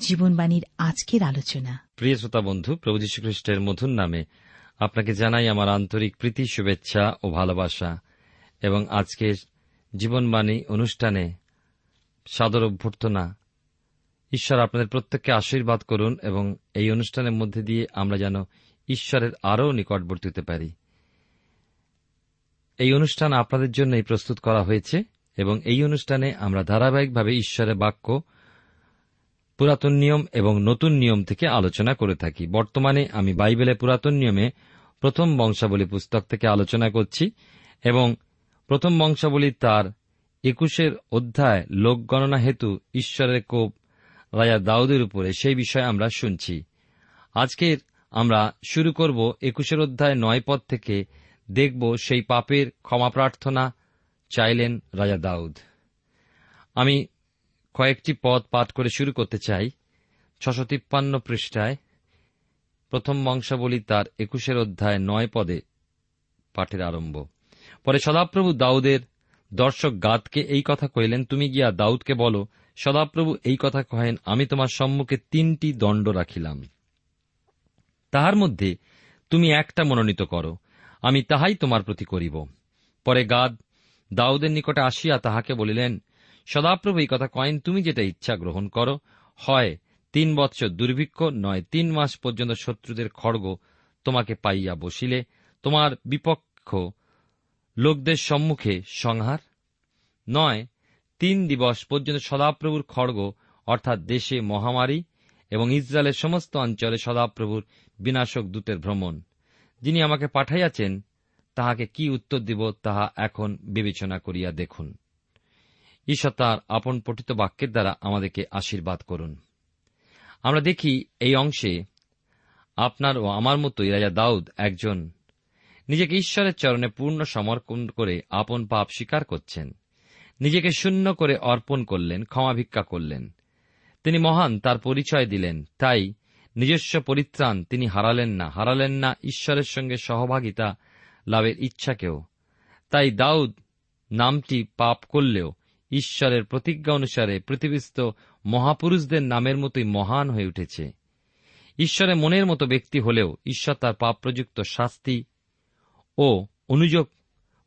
জীবনবাণীর আজকের আলোচনা। প্রিয় শ্রোতা বন্ধু, প্রভু খ্রিস্টের মধুর নামে আপনাকে জানাই আমার আন্তরিক প্রীতি, শুভেচ্ছা ও ভালোবাসা এবং আজকের জীবনবাণী অনুষ্ঠানে সাদর অভ্যর্থনা। ঈশ্বর আপনাদের প্রত্যেককে আশীর্বাদ করুন এবং এই অনুষ্ঠানের মধ্যে দিয়ে আমরা যেন ঈশ্বরের আরও নিকটবর্তী হতে পারি। এই অনুষ্ঠান আপনাদের জন্যই প্রস্তুত করা হয়েছে এবং এই অনুষ্ঠানে আমরা ধারাবাহিকভাবে ঈশ্বরের বাক্য পুরাতন নিয়ম এবং নতুন নিয়ম থেকে আলোচনা করে থাকি। বর্তমানে আমি বাইবেলের পুরাতন নিয়মে প্রথম বংশাবলী পুস্তক থেকে আলোচনা করছি এবং প্রথম বংশাবলী তার একুশের অধ্যায় লোক গণনা হেতু ঈশ্বরের কোপ রাজা দাউদের উপরে সেই বিষয়ে আমরা শুনছি। আজকের আমরা শুরু করব একুশের অধ্যায় নয় পদ থেকে দেখব সেই পাপের ক্ষমা প্রার্থনা চাইলেন রাজা দাউদ। আমি কয়েকটি পদ পাঠ করে শুরু করতে চাই। ছশো তিপ্পান্ন পৃষ্ঠায় প্রথম বংশাবলী তার একুশের অধ্যায় নয় পদে পাঠের আরম্ভ। পরে সদাপ্রভু দাউদের দর্শক গাদকে এই কথা কহিলেন তুমি গিয়া দাউদকে বলো, সদাপ্রভু এই কথা কহেন, আমি তোমার সম্মুখে তিনটি দণ্ড রাখিলাম। তাহার মধ্যে তুমি একটা মনোনীত করো, আমি তাহাই তোমার প্রতি করিব। পরে গাদ দাউদের নিকটে আসিয়া তাহাকে বলিলেন সদাপ্রভু এই কথা কয়েন, তুমি যেটা ইচ্ছা গ্রহণ করো। হয়, তিন বৎসর দুর্ভিক্ষ, নয় তিন মাস পর্যন্ত শত্রুদের খড়গ তোমাকে পাইয়া বসিলে, তোমার বিপক্ষ লোকদের সম্মুখে সংহার। নয়, তিন দিবস পর্যন্ত সদাপ্রভুর খড়গ, অর্থাৎ দেশে মহামারী এবং ইসরায়েলের সমস্ত অঞ্চলে সদাপ্রভুর বিনাশক দূতের ভ্রমণ। যিনি আমাকে পাঠাইয়াছেন, তাহাকে কি উত্তর দিব, তাহা এখন বিবেচনা করিয়া দেখুন। ঈশ্বর তাঁর আপন পঠিত বাক্যের দ্বারা আমাদেরকে আশীর্বাদ করুন। আমরা দেখি এই অংশে, আপনার ও আমার মতোই রাজা দাউদ একজন নিজেকে ঈশ্বরের চরণে পূর্ণ সমর্পণ করে আপন পাপ স্বীকার করছেন। নিজেকে শূন্য করে অর্পণ করলেন, ক্ষমা ভিক্ষা করলেন। তিনি মহান, তার পরিচয় দিলেন। তাই নিজস্ব পরিত্রাণ তিনি হারালেন না। হারালেন না ঈশ্বরের সঙ্গে সহভাগিতা, লাভের ইচ্ছাকেও। তাই দাউদ নামটি পাপ করলেও ঈশ্বরের প্রতিজ্ঞা অনুসারে পৃথিবীস্থ মহাপুরুষদের নামের মতোই মহান হয়ে উঠেছে। ঈশ্বরের মনের মতো ব্যক্তি হলেও ঈশ্বর তার পাপ প্রযুক্ত শাস্তি ও অনুযোগ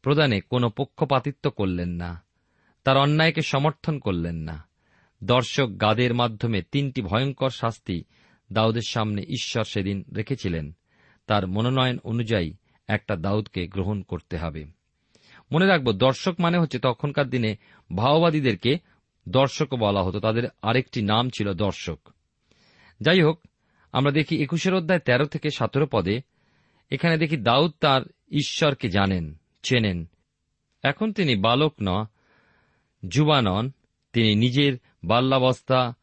প্রদানে কোনো পক্ষপাতিত্ব করলেন না। তার অন্যায়কে সমর্থন করলেন না। দর্শক গাদের মাধ্যমে তিনটি ভয়ঙ্কর শাস্তি দাউদের সামনে ঈশ্বর সেদিন রেখেছিলেন। তার মনোনয়ন অনুযায়ী একটা দাউদকে গ্রহণ করতে হবে। মনে রাখব, দর্শক মানে হচ্ছে তখনকার দিনে ভাওবাদীদেরকে দর্শকও বলা হতো। তাদের আরেকটি নাম ছিল দর্শক। যাই হোক, আমরা দেখি একুশের অধ্যায় তেরো থেকে সতেরো পদে। এখানে দেখি দাউদ তার ঈশ্বরকে জানেন, চেনেন। এখন তিনি বালক ন, যুবা নন। তিনি নিজের বাল্যাবস্থা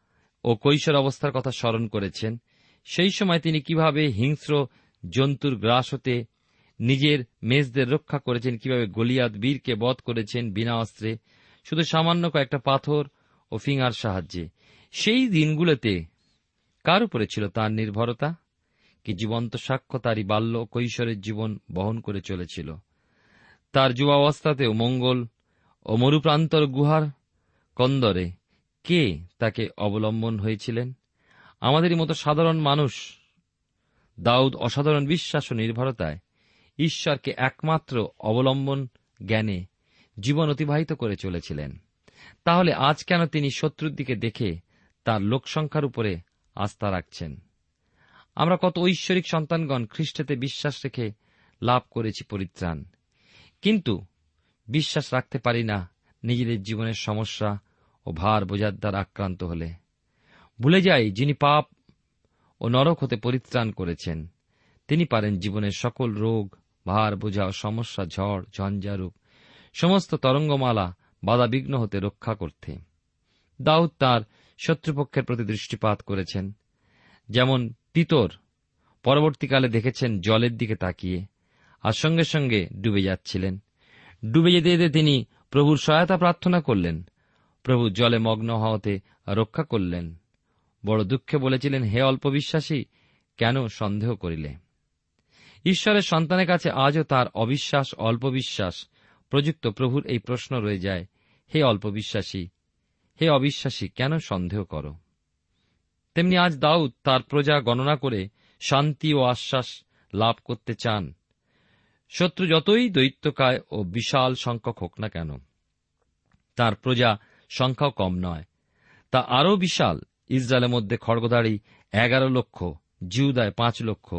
ও কৈশোর অবস্থার কথা স্মরণ করেছেন। সেই সময় তিনি কীভাবে হিংস্র জন্তুর গ্রাস হতে নিজের মেজদের রক্ষা করেছেন, কীভাবে গলিয়াত বীরকে বধ করেছেন বিনা অস্ত্রে। শুধু সামান্য কয়েকটা পাথর ও ফিঙার সাহায্যে। সেই দিনগুলোতে কার উপরে ছিল তার নির্ভরতা? কি জীবন্ত সাক্ষ্য তারই বাল্য কৈশোরের জীবন বহন করে চলেছিল? তার যুবাবস্থাতেও মঙ্গল ও মরুপ্রান্তর গুহার কন্দরে কে তাকে অবলম্বন হয়েছিলেন? আমাদেরই মতো সাধারণ মানুষ, দাউদ অসাধারণ বিশ্বাস ও নির্ভরতায় ঈশ্বরকে একমাত্র অবলম্বন জ্ঞানে জীবন অতিবাহিত করে চলেছিলেন। তাহলে আজ কেন তিনি শত্রুর দিকে দেখে তার লোকসংখ্যার উপরে আস্থা রাখছেন? আমরা কত ঐশ্বরিক সন্তানগণ খ্রিস্টেতে বিশ্বাস রেখে লাভ করেছি পরিত্রাণ। কিন্তু বিশ্বাস রাখতে পারি না নিজেদের জীবনের সমস্যা ও ভার বোঝার দ্বারা আক্রান্ত হলে। ভুলে যাই যিনি পাপ ও নরক হতে পরিত্রাণ করেছেন, তিনি পারেন জীবনের সকল রোগ ভার, বোঝা, সমস্যা, ঝড়, ঝঞ্ঝারূপ, সমস্ত তরঙ্গমালা বাধাবিঘ্ন হতে রক্ষা করতে। দাউদ তার শত্রুপক্ষের প্রতি দৃষ্টিপাত করেছেন। যেমন পিতর পরবর্তীকালে দেখেছেন জলের দিকে তাকিয়ে, আর সঙ্গে সঙ্গে ডুবে যাচ্ছিলেন। ডুবে যেতে যেতে তিনি প্রভুর সহায়তা প্রার্থনা করলেন, প্রভু জলে মগ্ন হওয়াতে রক্ষা করলেন। বড় দুঃখে বলেছিলেন, হে অল্প বিশ্বাসী কেন সন্দেহ করিলে? ঈশ্বরের সন্তানের কাছে আজও তার অবিশ্বাস, অল্প বিশ্বাস। প্রযুক্ত প্রভুর এই প্রশ্ন রয়ে যায়, হে অল্প বিশ্বাসী হে অবিশ্বাসী, কেন সন্দেহ করো? তেমনি আজ দাউদ তার প্রজা গণনা করে শান্তি ও আশ্বাস লাভ করতে চান। শত্রু যতই দৈত্যকায় ও বিশাল সংখ্যক হোক না কেন, তার প্রজা সংখ্যাও কম নয়। তা আরও বিশাল, ইসরায়েলের মধ্যে খড়গদাড়ি এগারো লক্ষ, জিউদায় পাঁচ লক্ষ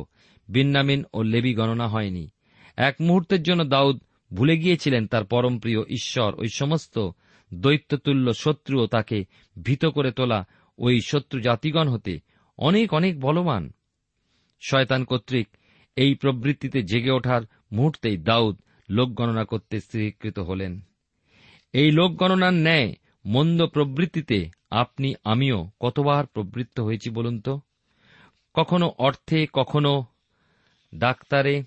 বিন্নামিন ও লেবি গণনা হয়নি। এক মুহূর্তের জন্য দাউদ ভুলে গিয়েছিলেন তার পরমপ্রিয় ঈশ্বর। ওই সমস্ত দৈত্যতুল্য শত্রুও তাকে ভীত করে তোলা ওই শত্রু জাতিগণ হতে অনেক অনেক বলবান। শয়তান কর্তৃক এই প্রবৃত্তিতে জেগে ওঠার মুহূর্তেই দাউদ লোক গণনা করতে স্থিরীকৃত হলেন। এই লোক গণনার ন্যায়, মন্দ প্রবৃত্তিতে আপনি, আমিও কতবার প্রবৃত্ত হয়েছি বলুন তো? কখনো অর্থে, কখনো ডাক্তারে,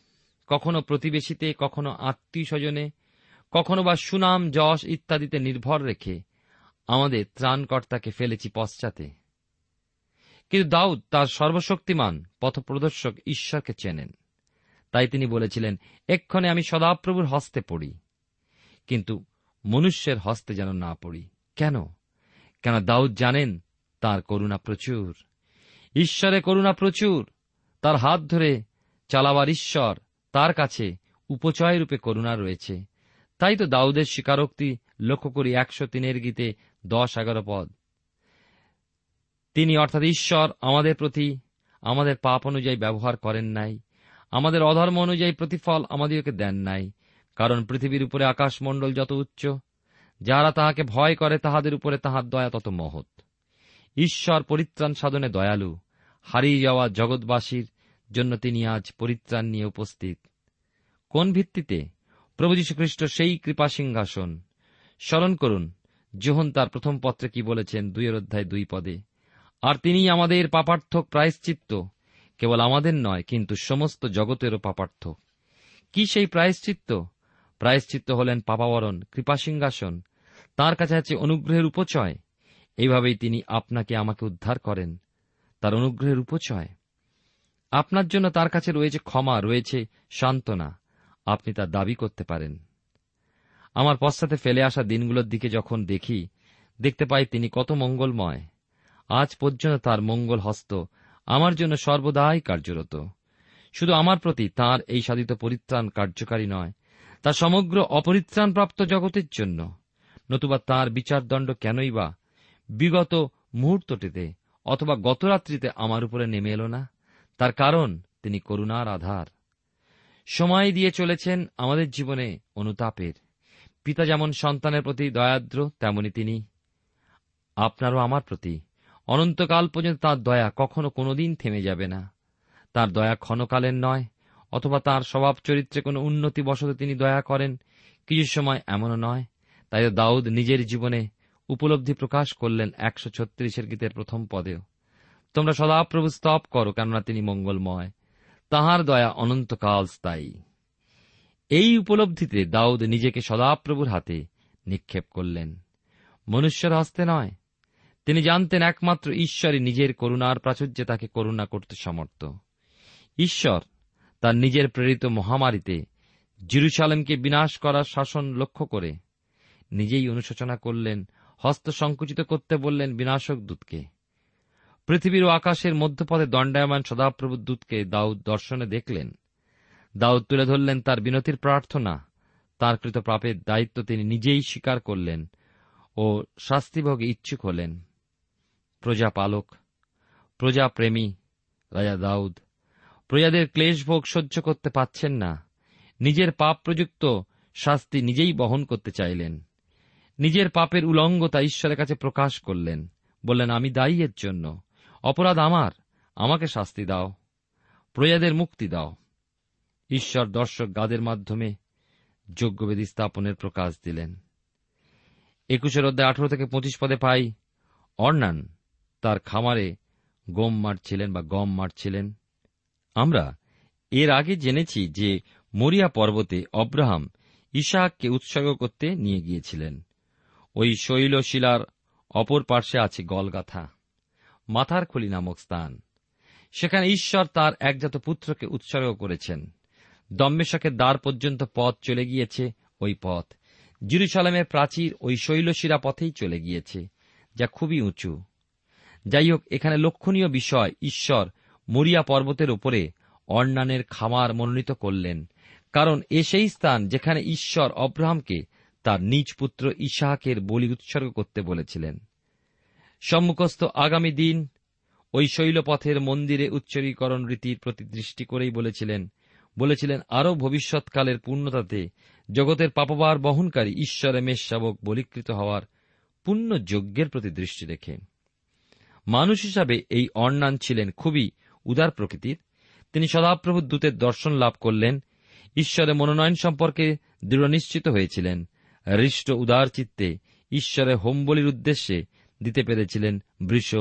কখনো প্রতিবেশীতে, কখনো আত্মীয় স্বজনে কখনো বা সুনাম, যশ ইত্যাদিতে নির্ভর রেখে আমাদের ত্রাণকর্তাকে ফেলেছি পশ্চাতে। কিন্তু দাউদ তার সর্বশক্তিমান পথপ্রদর্শক ঈশ্বরকে চেনেন। তাই তিনি বলেছিলেন, এক্ষণে আমি সদাপ্রভুর হস্তে পড়ি, কিন্তু মনুষ্যের হস্তে যেন না পড়ি। কেন? কেন দাউদ জানেন তার করুণা প্রচুর? ঈশ্বরে করুণা প্রচুর। তার হাত ধরে চালাবার ঈশ্বর তার কাছে উপচয় রূপে করুণা রয়েছে। তাই তো দাউদের স্বীকারোক্তি লক্ষ্য করি একশো তিনের গীতে দশ এগারো পদ। তিনি অর্থাৎ ঈশ্বর আমাদের প্রতি আমাদের পাপ অনুযায়ী ব্যবহার করেন নাই, আমাদের অধর্ম অনুযায়ী প্রতিফল আমাদেরকে দেন নাই, কারণ পৃথিবীর উপরে আকাশমণ্ডল যত উচ্চ, যারা তাহাকে ভয় করে তাহাদের উপরে তাহার দয়া তত মহৎ। ঈশ্বর পরিত্রাণ সাধনে দয়ালু, হারিয়ে যাওয়া জগৎবাসীর জন্য তিনি আজ পরিত্রাণ নিয়ে উপস্থিত। কোন ভিত্তিতে? প্রভু যীশুখ্রিস্ট সেই কৃপা সিংহাসন। স্মরণ করুন যোহন তার প্রথম পত্রে কি বলেছেন দুইয়ের অধ্যায় দুই পদে। আর তিনি আমাদের পাপার্থক প্রায়শ্চিত্ত। কেবল আমাদের নয়, কিন্তু সমস্ত জগতেরও পাপার্থ কি সেই প্রায়শ্চিত্ত? প্রায়শ্চিত্ত হলেন পাপাবরণ কৃপাসিংহাসন তার কাছে আছে অনুগ্রহের উপচয়। এইভাবেই তিনি আপনাকে, আমাকে উদ্ধার করেন। তার অনুগ্রহের উপচয়। আপনার জন্য তার কাছে রয়েছে ক্ষমা, রয়েছে সান্ত্বনা। আপনি তার দাবি করতে পারেন। আমার পশ্চাতে ফেলে আসা দিনগুলোর দিকে যখন দেখি, দেখতে পাই তিনি কত মঙ্গলময়। আজ পর্যন্ত তার মঙ্গল হস্ত আমার জন্য সর্বদাই কার্যরত। শুধু আমার প্রতি তার এই সাধিত পরিত্রাণ কার্যকারী নয় তা সমগ্র অপরিত্রাণপ্রাপ্ত জগতের জন্য, নতুবা তার বিচারদণ্ড কেনই বা বিগত মুহূর্তটিতে অথবা গতরাত্রিতে আমার উপরে নেমে এলো না? তার কারণ তিনি করুণার আধার। সময় দিয়ে চলেছেন আমাদের জীবনে অনুতাপের। পিতা যেমন সন্তানের প্রতি দয়াদ্র, তেমনি তিনি আপনারও আমার প্রতি। অনন্তকাল পর্যন্ত তার দয়া কখনো কোনোদিন থেমে যাবে না। তার দয়া ক্ষণকালের নয়, অথবা তার স্বভাব চরিত্রে কোনো উন্নতি বশত তিনি দয়া করেন, কিছু সময় এমনও নয়। তাই দাউদ নিজের জীবনে উপলব্ধি প্রকাশ করলেন একশো ছত্রিশের গীতের প্রথম পদেও। তোমরা সদাপ্রভু স্তব করো, কেননা তিনি মঙ্গলময়। তাহার দয়া অনন্তকাল স্থায়ী। এই উপলব্ধিতে দাউদ নিজেকে সদাপ্রভুর হাতে নিক্ষেপ করলেন। মনুষ্যের হস্তে নয়, তিনি জানতেন একমাত্র ঈশ্বরই নিজের করুণার প্রাচুর্যে তাকে করুণা করতে সমর্থ। ঈশ্বর তার নিজের প্রেরিত মহামারীতে জিরুসালেমকে বিনাশ করার শাসন লক্ষ্য করে নিজেই অনুশোচনা করলেন, হস্ত সংকুচিত করতে বললেন বিনাশক দূতকে। পৃথিবীর ও আকাশের মধ্যপথে দণ্ডায়মান সদাপ্রভু দূতকে দাউদ দর্শনে দেখলেন। দাউদ তুলে ধরলেন তার বিনতির প্রার্থনা। তার কৃত পাপের দায়িত্ব তিনি নিজেই স্বীকার করলেন ও শাস্তিভোগে ইচ্ছুক হলেন। প্রজাপালক, প্রজাপ্রেমী, রাজা দাউদ, প্রজাদের ক্লেশভোগ সহ্য করতে পাচ্ছেন না। নিজের পাপ প্রযুক্ত শাস্তি নিজেই বহন করতে চাইলেন। নিজের পাপের উলঙ্গতা ঈশ্বরের কাছে প্রকাশ করলেন। বললেন, আমি দায়ী এর জন্য। অপরাধ আমার, আমাকে শাস্তি দাও। প্রজাদের মুক্তি দাও। ঈশ্বর দর্শক গাদের মাধ্যমে যোগ্যবেদী স্থাপনের প্রকাশ দিলেন। একুশের অধ্যায় আঠারো থেকে পঁচিশ পদে পাই, অর্ণান তার খামারে গম মারছিলেন বা গম মারছিলেন। আমরা এর আগে জেনেছি যে মরিয়া পর্বতে অব্রাহাম ইশাককে উৎসর্গ করতে নিয়ে গিয়েছিলেন। ওই শৈলশিলার অপর পার্শ্বে আছে গলগাথা। মাথার খুলি নামক স্থান। সেখানে ঈশ্বর তার একজাত পুত্রকে উৎসর্গ করেছেন। দম্মেশকের দ্বার পর্যন্ত পথ চলে গিয়েছে ওই পথ। জিরুসালামের প্রাচীর ওই শৈলশিরা পথেই চলে গিয়েছে, যা খুবই উঁচু। যাই হোক এখানে লক্ষণীয় বিষয়, ঈশ্বর মরিয়া পর্বতের উপরে অর্ণানের খামার মনোনীত করলেন। কারণ এ সেই স্থান যেখানে ঈশ্বর অব্রাহামকে তার নিজ পুত্র ইশাহাকের বলি উৎসর্গ করতে বলেছিলেন। সম্মুখস্থ আগামী দিন ওই শৈলপথের মন্দিরে উচ্চরীকরণ রীতির প্রতি দৃষ্টি করেই বলেছিলেন বলেছিলেন, আরও ভবিষ্যৎকালের পূর্ণতাতে জগতের পাপবার বহনকারী ঈশ্বরে মেষশাবক বলিকৃত হওয়ার পূর্ণ যজ্ঞের প্রতি দৃষ্টি রেখে। মানুষ হিসাবে এই অর্ণান ছিলেন খুবই উদার প্রকৃতির। তিনি সদাপ্রভু দূতের দর্শন লাভ করলেন। ঈশ্বরে মনোনয়ন সম্পর্কে দৃঢ় নিশ্চিত হয়েছিলেন। হৃষ্ট উদার চিত্তে ঈশ্বরের হোমবলির উদ্দেশ্যে দিতে পেরেছিলেন বৃষ,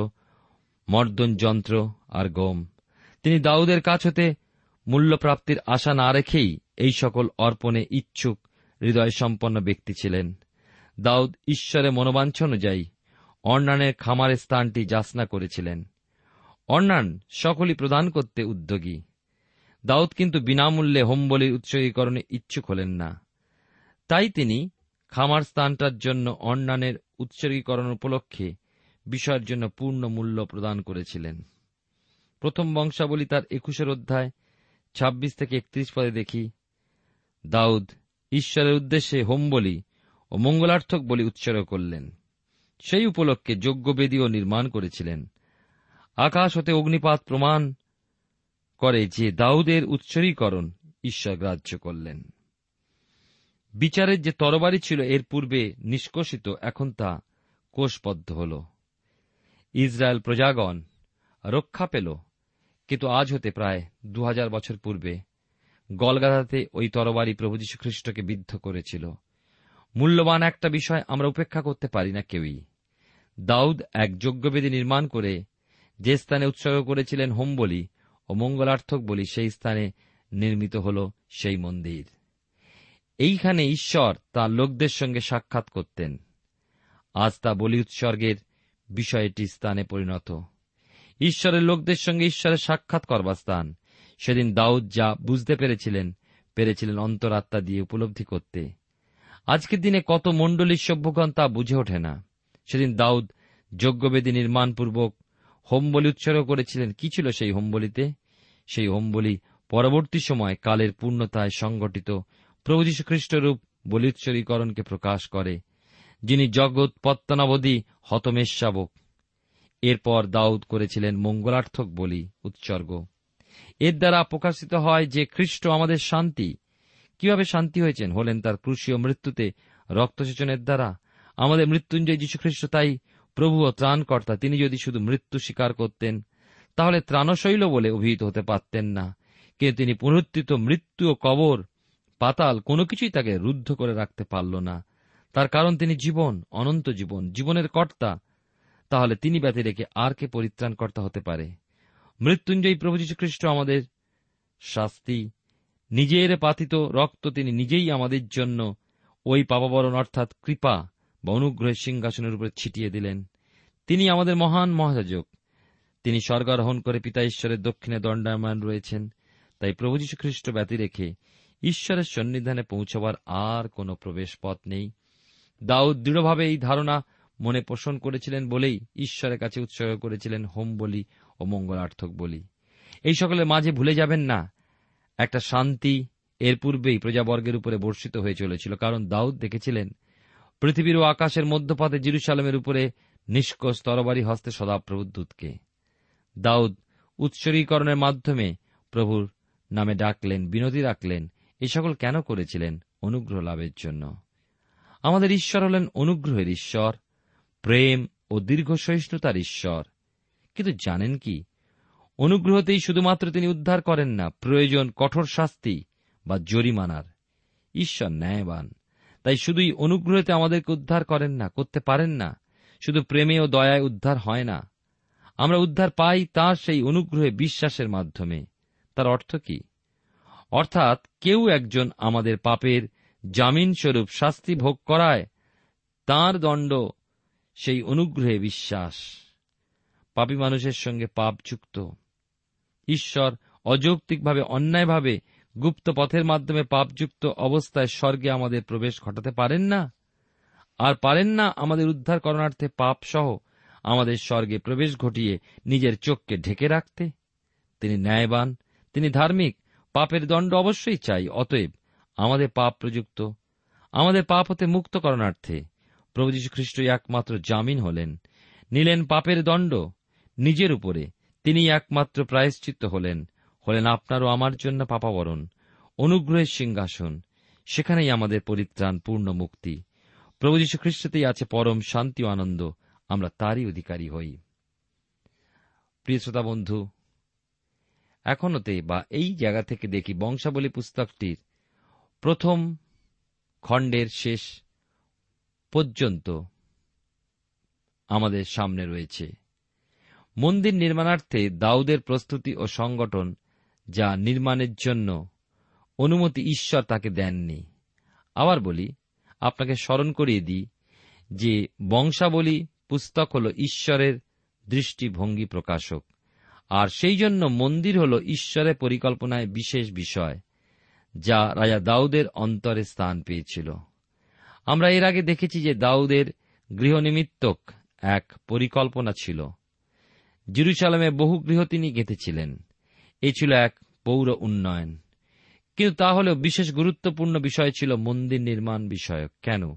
মর্দন যন্ত্র আর গম। তিনি দাউদের কাছ হতে মূল্যপ্রাপ্তির আশা না রেখেই এই সকল অর্পণে ইচ্ছুক হৃদয় সম্পন্ন ব্যক্তি ছিলেন। দাউদ ঈশ্বরের মনোবাঞ্ছ অনুযায়ী অর্ণানের খামারের স্থানটি যাচনা করেছিলেন। অর্ণান সকলই প্রদান করতে উদ্যোগী। দাউদ কিন্তু বিনামূল্যে হোমবলির উৎসর্গীকরণে ইচ্ছুক হলেন না। তাই তিনি খামার স্থানটার জন্য অন্যানের উৎসর্গীকরণ উপলক্ষে বিষয়ের জন্য পূর্ণ মূল্য প্রদান করেছিলেন। প্রথম বংশাবলী তার একুশের অধ্যায়, ছাব্বিশ থেকে একত্রিশ পদে দেখি, দাউদ ঈশ্বরের উদ্দেশ্যে হোম বলি ও মঙ্গলার্থক বলি উৎসর্গ করলেন। সেই উপলক্ষে যজ্ঞবেদীও নির্মাণ করেছিলেন। আকাশ হতে অগ্নিপাত প্রমাণ করে যে দাউদের উৎসর্গীকরণ ঈশ্বর গ্রাহ্য করলেন। বিচারের যে তরবারি ছিল এর পূর্বে নিষ্কষিত, এখন তা কোষবদ্ধ হল। ইসরায়েল প্রজাগণ রক্ষা পেল, কিন্তু আজ হতে প্রায় দু হাজার বছর পূর্বে গলগাধাতে ওই তরবারি প্রভু খ্রিস্টকে বিদ্ধ করেছিল। মূল্যবান একটা বিষয় আমরা উপেক্ষা করতে পারি না কেউই। দাউদ এক যজ্ঞবেদী নির্মাণ করে যে স্থানে উৎসর্গ করেছিলেন হোম বলি ও মঙ্গলার্থক বলি, সেই স্থানে নির্মিত হল সেই মন্দির। এইখানে ঈশ্বর তাঁর লোকদের সঙ্গে সাক্ষাৎ করতেন। আজ তা বলি উৎসর্গের বিষয়টি স্থানে পরিণত। ঈশ্বরের লোকদের সঙ্গে ঈশ্বরের সাক্ষাৎ করবার স্থান। সেদিন দাউদ যা বুঝতে পেরেছিলেন পেরেছিলেন অন্তরাত্মা দিয়ে উপলব্ধি করতে। আজকের দিনে কত মণ্ডলীর সভ্যগণ তা বুঝে ওঠে না। সেদিন দাউদ যজ্ঞবেদী নির্মাণপূর্বক হোমবলি উৎসর্গ করেছিলেন। কি ছিল সেই হোমবলিতে? সেই হোমবলি পরবর্তী সময় কালের পূর্ণতায় সংগঠিত প্রভু যীশু খ্রিস্টরূপ বলি উৎসর্গীকরণকে প্রকাশ করে, যিনি জগৎ পত্তনাবধি হতমেশাবক এরপর দাউদ করেছিলেন মঙ্গলার্থক বলি, উৎসর্গ। এর দ্বারা প্রকাশিত হয় যে খ্রিস্ট আমাদের শান্তি। কীভাবে শান্তি হয়েছেন? হলেন তার ক্রুশীয় মৃত্যুতে রক্তসেচনের দ্বারা। আমাদের মৃত্যুঞ্জয় যীশুখ্রিস্ট তাই প্রভু ও ত্রাণকর্তা। তিনি যদি শুধু মৃত্যু স্বীকার করতেন, তাহলে ত্রাণশৈল বলে অভিহিত হতে পারতেন না। কিন্তু তিনি পুনরুত্থিত মৃত্যু ও কবর পাতাল কোনো কিছুই তাকে রুদ্ধ করে রাখতে পারল না। তার কারণ তিনি জীবন, অনন্ত জীবন, জীবনের কর্তা। তাহলে তিনি ব্যথে রেখে আর কে পরিত্রাণকর্তা হতে পারে? মৃত্যুঞ্জয়ী প্রভু যীশুখ্রিস্ট আমাদের শাস্তি। নিজের পাতিত রক্ত তিনি নিজেই আমাদের জন্য ওই পাপাবরণ অর্থাৎ কৃপা বা অনুগ্রহের সিংহাসনের উপরে ছিটিয়ে দিলেন। তিনি আমাদের মহান মহাযাজক। তিনি স্বর্গারোহণ করে পিতা ঈশ্বরের দক্ষিণে দণ্ডায়মান রয়েছেন। তাই প্রভু খ্রিস্ট ব্যতি রেখে ঈশ্বরের সন্নিধানে পৌঁছবার আর কোনো প্রবেশ পথ নেই। দাউদ দৃঢ়ভাবে এই ধারণা মনে পোষণ করেছিলেন বলেই ঈশ্বরের কাছে উৎসর্গ করেছিলেন হোম বলি ও মঙ্গলার্থক বলি। এই সকলের মাঝে ভুলে যাবেন না, একটা শান্তি এর পূর্বেই প্রজাবর্গের উপরে বর্ষিত হয়ে চলেছিল, কারণ দাউদ দেখেছিলেন, পৃথিবীর ও আকাশের মধ্যপথে জিরুসালামের উপরে নিষ্কোষ তরবারি হস্তে সদাপ্রভু দূতকে। দাউদ উৎসর্গীকরণের মাধ্যমে প্রভুর নামে ডাকলেন, বিনতি রাখলেন এই সকল কেন করেছিলেন অনুগ্রহ লাভের জন্য? আমাদের ঈশ্বর হলেন অনুগ্রহের ঈশ্বর, প্রেম ও দীর্ঘ সহিষ্ণুতার ঈশ্বর। কিন্তু জানেন কি? অনুগ্রহতেই শুধুমাত্র তিনি উদ্ধার করেন না, প্রয়োজন, কঠোর শাস্তি বা জরিমানার। ঈশ্বর ন্যায়বান, তাই শুধুই অনুগ্রহতে আমাদেরকে উদ্ধার করেন না, করতে পারেন না। শুধু প্রেমে ও দয়ায় উদ্ধার হয় না। আমরা উদ্ধার পাই তার সেই অনুগ্রহে বিশ্বাসের মাধ্যমে। তার অর্থ কি? অর্থাৎ কেউ একজন আমাদের পাপের জামিন স্বরূপ শাস্তি ভোগ করায়, তার দণ্ড সেই অনুগ্রহে বিশ্বাস। পাপী মানুষের সঙ্গে পাপ যুক্ত। ঈশ্বর অযৌক্তিকভাবে, অন্যায়ভাবে গুপ্ত পথের মাধ্যমে পাপযুক্ত অবস্থায় স্বর্গে আমাদের প্রবেশ ঘটাতে পারেন না? আর পারেন না আমাদের উদ্ধার করণার্থে পাপ সহ আমাদের স্বর্গে প্রবেশ ঘটিয়ে নিজের চোখকে ঢেকে রাখতে? তিনি ন্যায়বান, তিনি ধার্মিক পাপের দণ্ড অবশ্যই চাই, অতএব আমাদের পাপ প্রযুক্ত। আমাদের পাপ হতে মুক্ত করণার্থে প্রভু যীশু খ্রিস্ট একমাত্র জামিন হলেন, নিলেন পাপের দণ্ড, নিজের উপরে তিনি একমাত্র প্রায়শ্চিত্ত হলেন হলেন আপনার ও আমার জন্য পাপাবরণ, অনুগ্রহের সিংহাসন, সেখানেই আমাদের পরিত্রাণ, পূর্ণ মুক্তি। প্রভু যীশু খ্রিস্টতেই আছে পরম শান্তি ও আনন্দ, আমরা তারই অধিকারী হই। প্রিয় শ্রোতা বন্ধু এখনতে বা এই জায়গা থেকে দেখি বংশাবলী পুস্তকটির প্রথম খণ্ডের শেষ পর্যন্ত আমাদের সামনে রয়েছে। মন্দির নির্মাণার্থে দাউদের প্রস্তুতি ও সংগঠন যা নির্মাণের জন্য অনুমতি ঈশ্বর তাকে দেননি। আবার বলি, আপনাকে স্মরণ করিয়ে দিই যে বংশাবলী পুস্তক হল ঈশ্বরের দৃষ্টিভঙ্গি প্রকাশক। আর সেই জন্য মন্দির হল ঈশ্বরের পরিকল্পনায় বিশেষ বিষয়, যা রাজা দাউদের অন্তরে স্থান পেয়েছিল। আমরা এর আগে দেখেছি যে দাউদের গৃহনিমিত্তক এক পরিকল্পনা ছিল। জিরুসালামে বহু গৃহ তিনি গেঁথেছিলেন। এ ছিল এক পৌর উন্নয়ন। কিন্তু তাহলেও বিশেষ গুরুত্বপূর্ণ বিষয় ছিল মন্দির নির্মাণ বিষয়ক। কেন?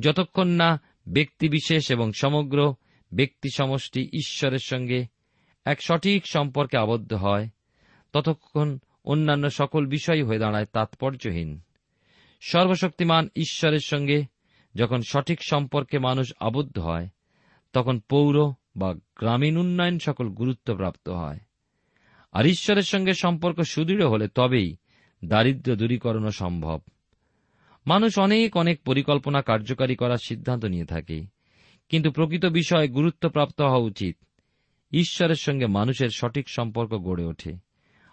যতক্ষণ না ব্যক্তিবিশেষ এবং সমগ্র ব্যক্তি সমষ্টি ঈশ্বরের সঙ্গে এক সঠিক সম্পর্কে আবদ্ধ হয়, ততক্ষণ অন্যান্য সকল বিষয় হয়ে দাঁড়ায় তাৎপর্যহীন। সর্বশক্তিমান ঈশ্বরের সঙ্গে যখন সঠিক সম্পর্কে মানুষ আবদ্ধ হয়, তখন পৌর বা গ্রামীণ উন্নয়ন সকল গুরুত্বপ্রাপ্ত হয়। আর ঈশ্বরের সঙ্গে সম্পর্ক সুদৃঢ় হলে তবেই দারিদ্র দূরীকরণও সম্ভব। মানুষ অনেক অনেক পরিকল্পনা কার্যকারী করার সিদ্ধান্ত নিয়ে থাকে, কিন্তু প্রকৃত বিষয় গুরুত্বপ্রাপ্ত হওয়া উচিত। ঈশ্বরের সঙ্গে মানুষের সঠিক সম্পর্ক গড়ে ওঠে,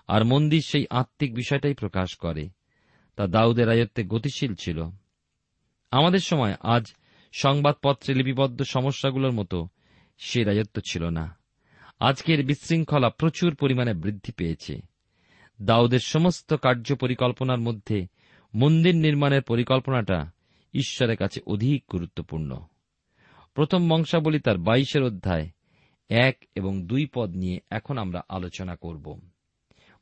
আর মন্দির সেই আত্মিক বিষয়টাই প্রকাশ করে। তা দাউদের রাজত্বে গতিশীল ছিল। আমাদের সময় আজ সংবাদপত্রে লিপিবদ্ধ সমস্যাগুলোর মতো সে রাজত্ব ছিল না। আজকের বিশৃঙ্খলা প্রচুর পরিমাণে বৃদ্ধি পেয়েছে। দাউদের সমস্ত কার্য পরিকল্পনার মধ্যে মন্দির নির্মাণের পরিকল্পনাটা ঈশ্বরের কাছে অধিক গুরুত্বপূর্ণ। প্রথম বংশাবলী তার বাইশের অধ্যায় এক এবং দুই পদ নিয়ে এখন আমরা আলোচনা করব।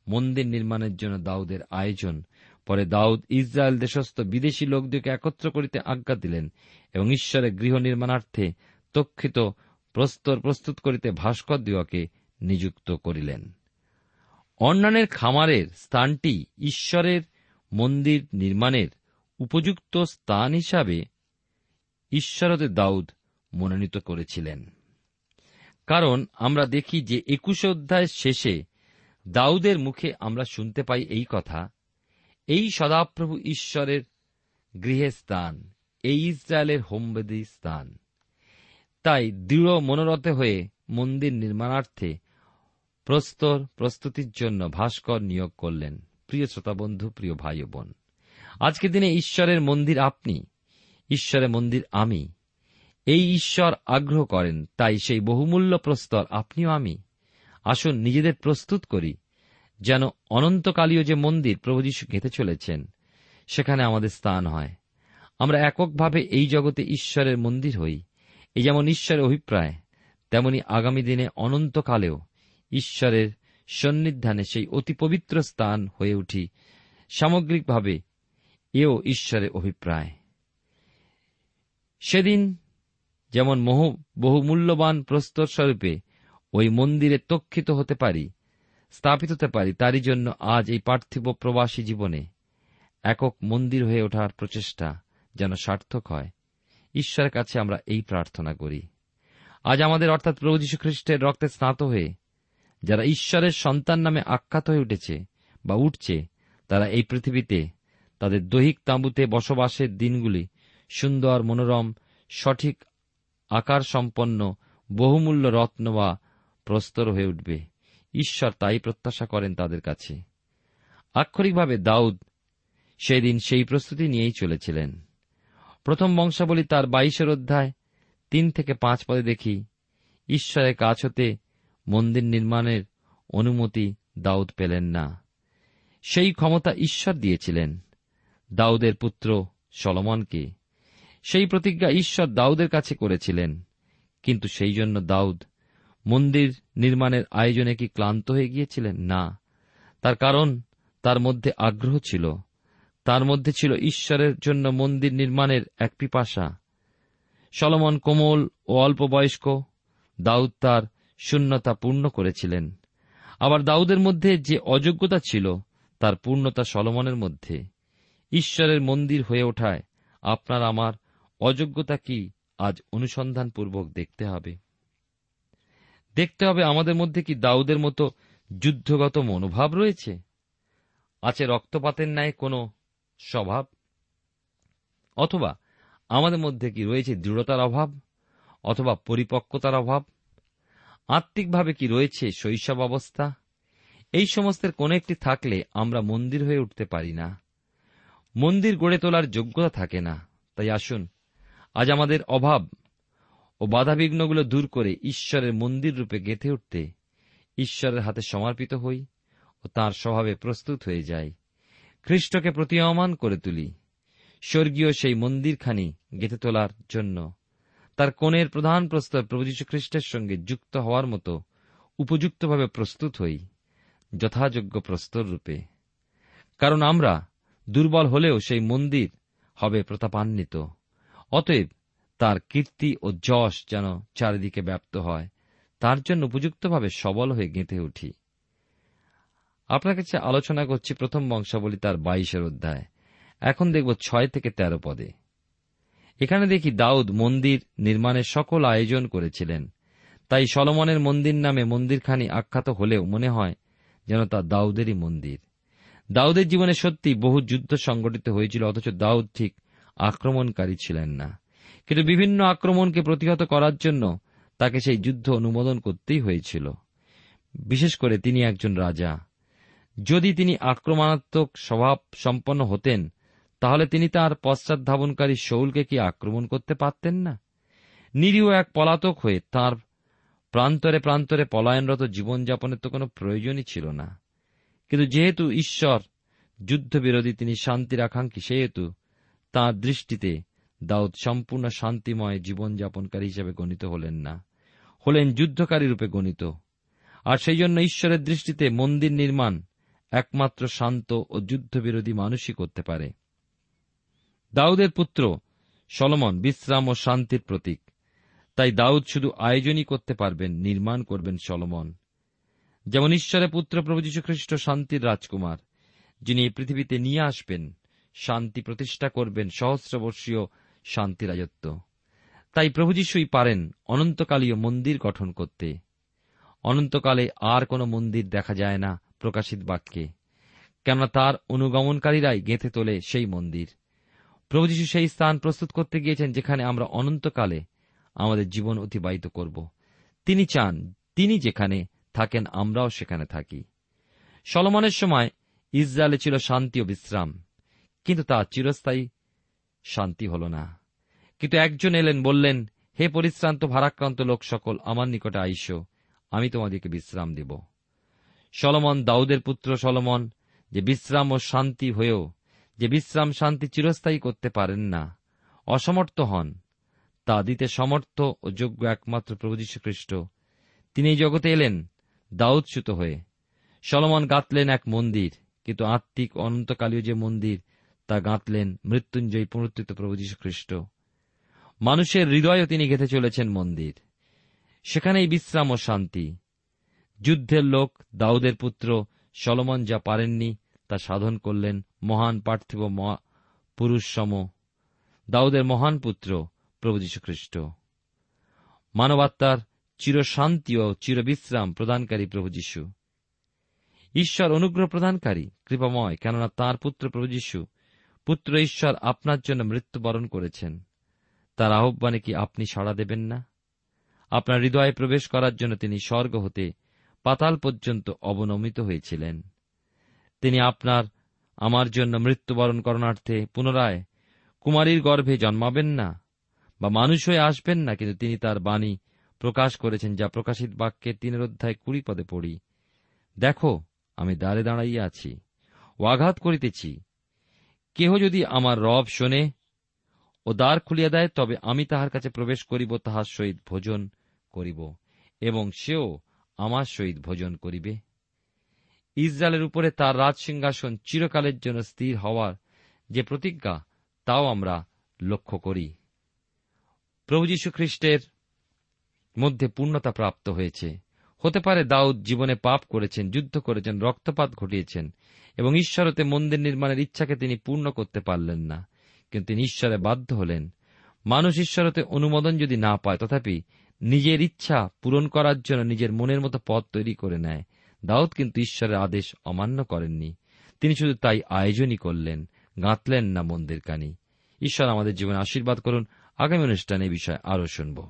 মন্দির নির্মাণের জন্য দাউদের আয়োজন। পরে দাউদ ইসরায়েল দেশস্থ বিদেশি লোকদেরকে একত্র করিতে আজ্ঞা দিলেন এবং ঈশ্বরের গৃহ নির্মাণার্থে তক্ষিত প্রস্তর প্রস্তুত করিতে ভাস্কর দিওয়াকে নিযুক্ত করিলেন। অন্যানের খামারের স্থানটি ঈশ্বরের মন্দির নির্মাণের উপযুক্ত স্থান হিসাবে ঈশ্বরদের দাউদ মনোনীত করেছিলেন। কারণ আমরা দেখি যে একুশ অধ্যায়ের শেষে দাউদের মুখে আমরা শুনতে পাই এই কথা, এই সদাপ্রভু ঈশ্বরের গৃহে স্থান, এই ইসরায়েলের হোমবেদী স্থান। তাই দৃঢ় মনোরথে হয়ে মন্দির নির্মাণার্থে প্রস্তর প্রস্তুতির জন্য ভাস্কর নিয়োগ করলেন। প্রিয় শ্রোতা বন্ধু প্রিয় ভাই বোন, আজকের দিনে ঈশ্বরের মন্দির আপনি, ঈশ্বরের মন্দির আমি এই ঈশ্বর আগ্রহ করেন, তাই সেই বহুমূল্য প্রস্তর আপনিও আমি। আসুন নিজেদের প্রস্তুত করি, যেন অনন্তকালীয় যে মন্দির প্রভু যীশু চলেছেন, সেখানে আমাদের স্থান হয়। আমরা এককভাবে এই জগতে ঈশ্বরের মন্দির হই এই যেমন ঈশ্বরের অভিপ্রায়, তেমনি আগামী দিনে অনন্তকালেও ঈশ্বরের সন্নিধানে সেই অতি পবিত্র স্থান হয়ে উঠি, সামগ্রিকভাবে এও ঈশ্বরের অভিপ্রায়। সেদিন যেমন মোহ বহু মূল্যবান প্রস্তর স্বরূপে ওই মন্দিরে তক্ষিত হতে পারি, স্থাপিত হতে পারি, তারই জন্য আজ এই পার্থিব প্রবাসী জীবনে একক মন্দির হয়ে ওঠার প্রচেষ্টা যেন সার্থক হয়। ঈশ্বরের কাছে আমরা এই প্রার্থনা করি। আজ আমাদের অর্থাৎ প্রভু যীশু খ্রিস্টের রক্তে স্নাত হয়ে যারা ঈশ্বরের সন্তান নামে আখ্যাত হয়ে উঠেছে বা উঠছে, তারা এই পৃথিবীতে তাদের দৈহিক তাঁবুতে বসবাসের দিনগুলি সুন্দর, মনোরম, সঠিক আকার সম্পন্ন বহুমূল্য রত্ন বা প্রস্তর হয়ে উঠবে। ঈশ্বর তাই প্রত্যাশা করেন তাদের কাছে। আক্ষরিকভাবে দাউদ সেই দিন সেই প্রস্তুতি নিয়েই চলেছিলেন। প্রথম বংশাবলী তার বাইশের অধ্যায় তিন থেকে পাঁচ পদে দেখি ঈশ্বরের কাছ হতে মন্দির নির্মাণের অনুমতি দাউদ পেলেন না। সেই ক্ষমতা ঈশ্বর দিয়েছিলেন, দাউদের পুত্র সলমনকে। সেই প্রতিজ্ঞা ঈশ্বর দাউদের কাছে করেছিলেন। কিন্তু সেই জন্য দাউদ মন্দির নির্মাণের আয়োজনে কি ক্লান্ত হয়ে গিয়েছিলেন? না। তার কারণ তার মধ্যে আগ্রহ ছিল। তার মধ্যে ছিল ঈশ্বরের জন্য মন্দির নির্মাণের এক পিপাসা। সলমন কোমল ও অল্প বয়স্ক, দাউদ তার শূন্যতা পূর্ণ করেছিলেন। আবার দাউদের মধ্যে যে অযোগ্যতা ছিল, তার পূর্ণতা সলমনের মধ্যে। ঈশ্বরের মন্দির হয়ে ওঠায় আপনার আমার অযোগ্যতা কি আজ অনুসন্ধানপূর্বক দেখতে হবে। দেখতে হবে আমাদের মধ্যে কি দাউদের মতো যুদ্ধগত মনোভাব রয়েছে? আছে রক্তপাতের ন্যায় কোনো স্বভাব? অথবা আমাদের মধ্যে কি রয়েছে দৃঢ়তার অভাব? অথবা পরিপক্কতার অভাব? আত্মিকভাবে কি রয়েছে শৈশব অবস্থা? এই সমস্তের কোন একটি থাকলে আমরা মন্দির হয়ে উঠতে পারি না। মন্দির গড়ে তোলার যোগ্যতা থাকে না। তাই আসুন আজ আমাদের অভাব ও বাধাবিঘ্নগুলো দূর করে ঈশ্বরের মন্দির রূপে গেঁথে উঠতে ঈশ্বরের হাতে সমর্পিত হই ও তার স্বভাবে প্রস্তুত হয়ে যাই। খ্রিস্টকে প্রতীয়মান করে তুলি। স্বর্গীয় সেই মন্দিরখানি গেঁথে তোলার জন্য। তার কোণের প্রধান প্রস্তর প্রভু খ্রিস্টের সঙ্গে যুক্ত হওয়ার মতো উপযুক্তভাবে প্রস্তুত হই যথাযোগ্য প্রস্তর রূপে। কারণ আমরা দুর্বল হলেও সেই মন্দির হবে প্রতাপান্বিত। অতএব তার কীর্তি ও যশ যেন চারিদিকে ব্যাপ্ত হয়, তার জন্য উপযুক্তভাবে সবল হয়ে গেঁথে উঠি। আপনার কাছে আলোচনা করছি প্রথম বংশাবলী তার বাইশের অধ্যায়। এখন দেখব ছয় থেকে তেরো পদে। এখানে দেখি দাউদ মন্দির নির্মাণের সকল আয়োজন করেছিলেন। তাই সলমনের মন্দির নামে মন্দিরখানি আখ্যাত হলেও মনে হয় যেন তা দাউদেরই মন্দির। দাউদের জীবনে সত্যি বহু যুদ্ধ সংগঠিত হয়েছিল, অথচ দাউদ ঠিক আক্রমণকারী ছিলেন না। কিন্তু বিভিন্ন আক্রমণকে প্রতিহত করার জন্য তাকে সেই যুদ্ধ অনুমোদন করতেই হয়েছিল। বিশেষ করে তিনি একজন রাজা। যদি তিনি আক্রমণাত্মক স্বভাব সম্পন্ন হতেন, তাহলে তিনি তার পশ্চাৎ ধাবনকারী শৌলকে কি আক্রমণ করতে পারতেন না? নিরীহ এক পলাতক হয়ে তার প্রান্তরে প্রান্তরে পলায়নরত জীবনযাপনের তো কোনো প্রয়োজনই ছিল না। কিন্তু যেহেতু ঈশ্বর যুদ্ধবিরোধী তিনি শান্তির আকাঙ্ক্ষী, সেহেতু তাঁর দৃষ্টিতে দাউদ সম্পূর্ণ শান্তিময় জীবনযাপনকারী হিসেবে গণিত হলেন না। হলেন যুদ্ধকারী রূপে গণিত। আর সেই জন্য ঈশ্বরের দৃষ্টিতে মন্দির নির্মাণ একমাত্র শান্ত ও যুদ্ধবিরোধী মানুষই করতে পারে। দাউদের পুত্র সলমন বিশ্রাম ও শান্তির প্রতীক। তাই দাউদ শুধু আয়োজনই করতে পারবেন, নির্মাণ করবেন সলমন। যেমন ঈশ্বরের পুত্র প্রভু যীশুখ্রিস্ট শান্তির রাজকুমার, যিনি পৃথিবীতে নিয়ে আসবেন শান্তি প্রতিষ্ঠা করবেন সহস্রবর্ষীয় শান্তি রাজত্ব। তাই প্রভু যীশুই পারেন অনন্তকালীয় মন্দির গঠন করতে। অনন্তকালে আর কোন মন্দির দেখা যায় না প্রকাশিত বাক্যে। কেননা তার অনুগমনকারীরাই গেঁথে তোলে সেই মন্দির। প্রভু যীশু সেই স্থান প্রস্তুত করতে গিয়েছেন যেখানে আমরা অনন্তকালে আমাদের জীবন অতিবাহিত করব। তিনি চান তিনি যেখানে থাকেন আমরাও সেখানে থাকি। সলমনের সময় ইসরায়েলে ছিল শান্তি ও বিশ্রাম। কিন্তু তা চিরস্থায়ী শান্তি হল না। কিন্তু একজন এলেন, বললেন, হে পরিশ্রান্ত, ভারাক্রান্ত লোক সকল, আমার নিকটে আইস, আমি তোমাদেরকে বিশ্রাম দেব। সলমন, দাউদের পুত্র সলমন, যে বিশ্রাম ও শান্তি হয়েও, যে বিশ্রাম শান্তি চিরস্থায়ী করতে পারেন না, অসমর্থ হন। তা দিতে সমর্থ ও যোগ্য একমাত্র প্রভু খ্রিস্ট তিনি এই জগতে এলেন, দাউদচ্যুত হয়ে। সলমন গাঁথলেন এক মন্দির, কিন্তু আত্মিক অনন্তকালীয় যে মন্দির তা গাঁতলেন মৃত্যুঞ্জয়ী পুনরুত্থিত প্রভু খ্রিস্ট মানুষের হৃদয়ও তিনি গেঁথে চলেছেন মন্দির। সেখানেই বিশ্রাম ও শান্তি। যুদ্ধের লোক, দাউদের পুত্র, সলমন যা পারেননি তা সাধন করলেন মহান পার্থিব পুরুষ সম, দাউদের মহান পুত্র প্রভু যীশুখ্রিস্ট মানবাত্মার চিরশান্তি ও চিরবিশ্রাম প্রদানকারী প্রভু যীশু। ঈশ্বর অনুগ্রহ প্রদানকারী, কৃপাময়, কেননা তাঁর পুত্র প্রভু যীশু পুত্র ঈশ্বর আপনার জন্য মৃত্যুবরণ করেছেন। তার আহ্বানে কি আপনি সাড়া দেবেন না? আপনার হৃদয়ে প্রবেশ করার জন্য তিনি স্বর্গ হতে পাতাল পর্যন্ত অবনমিত হয়েছিলেন। তিনি আপনার, আমার জন্য মৃত্যুবরণ করণার্থে পুনরায় কুমারীর গর্ভে জন্মাবেন না, বা মানুষ হয়ে আসবেন না, কিন্তু তিনি তার বাণী প্রকাশ করেছেন, যা প্রকাশিত বাক্যে তিনের অধ্যায় কুড়ি পদে পড়ি, দেখো, আমি দ্বারে দাঁড়াইয়া আছি, ও আঘাত করিতেছি কেহ যদি আমার রব শোনে ও দ্বার খুলিয়া দেয়, তবে আমি তাহার কাছে প্রবেশ করিব, তাহার সহিত ভোজন করিব এবং সেও আমার সহিত ভোজন করিবে। ইসরায়েলের উপরে তার রাজ সিংহাসন চিরকালের জন্য স্থির হওয়ার যে প্রতিজ্ঞা, তাও আমরা লক্ষ্য করি। প্রভু যীশু খ্রিস্টের মধ্যে পূর্ণতা প্রাপ্ত হয়েছে। হতে পারে দাউদ জীবনে পাপ করেছেন, যুদ্ধ করেছেন, রক্তপাত ঘটিয়েছেন এবং ঈশ্বরতে মন্দির নির্মাণের ইচ্ছাকে তিনি পূর্ণ করতে পারলেন না। কিন্তু তিনি ঈশ্বরে বাধ্য হলেন। মানুষ ঈশ্বরতে অনুমোদন যদি না পায়, তথাপি নিজের ইচ্ছা পূরণ করার জন্য নিজের মনের মতো পথ তৈরি করে নেয়। দাউদ কিন্তু ঈশ্বরের আদেশ অমান্য করেননি। তিনি শুধু তাই আয়োজনই করলেন, গাঁথলেন না মন্দির কানি ঈশ্বর আমাদের জীবনে আশীর্বাদ করুন। আগামী অনুষ্ঠানে বিষয়ে আরও শুনব।